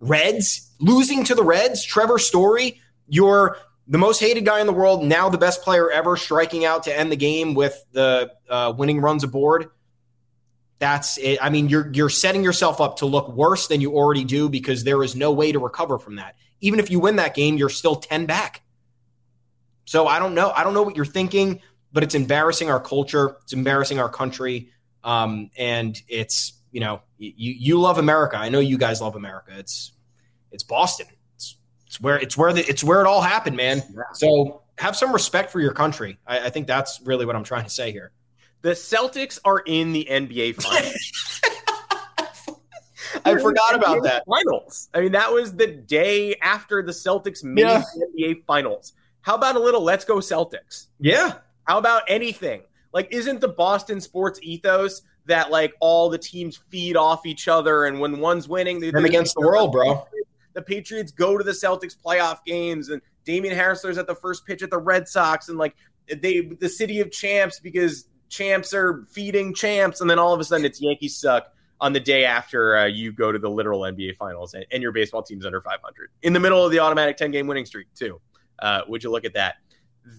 D: Reds losing to the Reds. Trevor Story, you're the most hated guy in the world. Now the best player ever, striking out to end the game with the uh, winning runs aboard. That's it. I mean, you're you're setting yourself up to look worse than you already do because there is no way to recover from that. Even if you win that game, you're still ten back. So I don't know. I don't know what you're thinking. but it's embarrassing our culture. It's embarrassing our country. Um, and it's, you know, you, you love America. I know you guys love America. It's, it's Boston. It's, it's where, it's where the, it's where it all happened, man. So have some respect for your country. I, I think that's really what I'm trying to say here.
C: The Celtics are in the NBA (laughs) finals.
D: I forgot about that.
C: Finals. I mean, that was the day after the Celtics made
D: Yeah.
C: the NBA finals. How about a little let's go Celtics?
D: Yeah.
C: How about anything? Like, isn't the Boston sports ethos that like all the teams feed off each other and when one's winning, they,
D: Them against the world, bro.
C: The Patriots go to the Celtics playoff games and Damian Harrisler's at the first pitch at the Red Sox and like they the city of champs because champs are feeding champs and then all of a sudden it's Yankees suck on the day after uh, you go to the literal NBA finals and, and your baseball team's under 500 in the middle of the automatic 10 game winning streak too. Uh, would you look at that?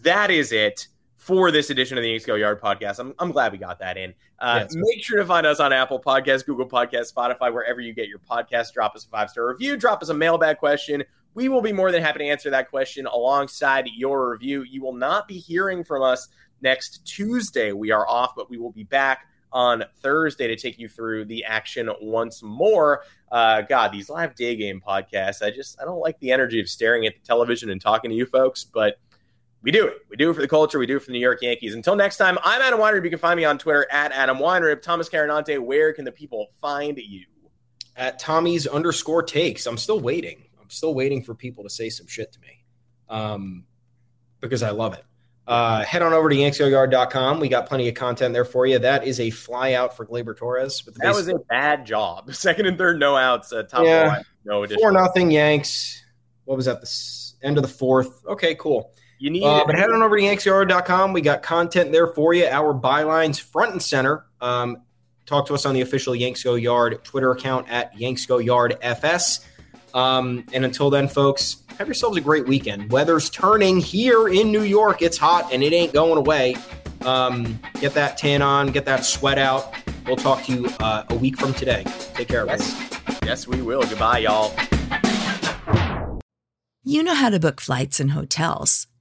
C: That is it for this edition of the Yanks Go Yard podcast. I'm, I'm glad we got that in. Uh,
D: Yes.
C: Make sure to find us on Apple Podcasts, Google Podcasts, Spotify, wherever you get your podcast. Drop us a five star review, drop us a mailbag question. We will be more than happy to answer that question alongside your review. You will not be hearing from us next Tuesday. We are off, but we will be back on Thursday to take you through the action once more. Uh, God, these live day game podcasts, I just I don't like the energy of staring at the television and talking to you folks, but we do it. We do it for the culture. We do it for the New York Yankees. Until next time, I'm Adam Weinrib. You can find me on Twitter at Adam Weinrib. Thomas Carannante, where can the people find you?
D: At Tommy's underscore takes. I'm still waiting. I'm still waiting for people to say some shit to me um, because I love it. Uh, head on over to yanksgoyard.com. We got plenty of content there for you. That is a fly out for Gleyber Torres.
C: That
D: base-
C: was a bad job. (laughs) Second and third, no outs. Uh, top
D: Yeah.
C: line, no additional.
D: Four nothing Yanks. What was that? The end of the fourth. Okay, cool.
C: You need
D: Uh, but head on over to yanksgoyard.com. We got content there for you. Our bylines front and center. Um, talk to us on the official Yanks Go Yard Twitter account at Yanks Go Yard FS. Um, and until then, folks, have yourselves a great weekend. Weather's turning here in New York. It's hot and it ain't going away. Um, get that tan on, get that sweat out. We'll talk to you uh, a week from today. Take care, everyone.
C: yes, yes, we will. Goodbye, y'all.
G: You know how to book flights and hotels.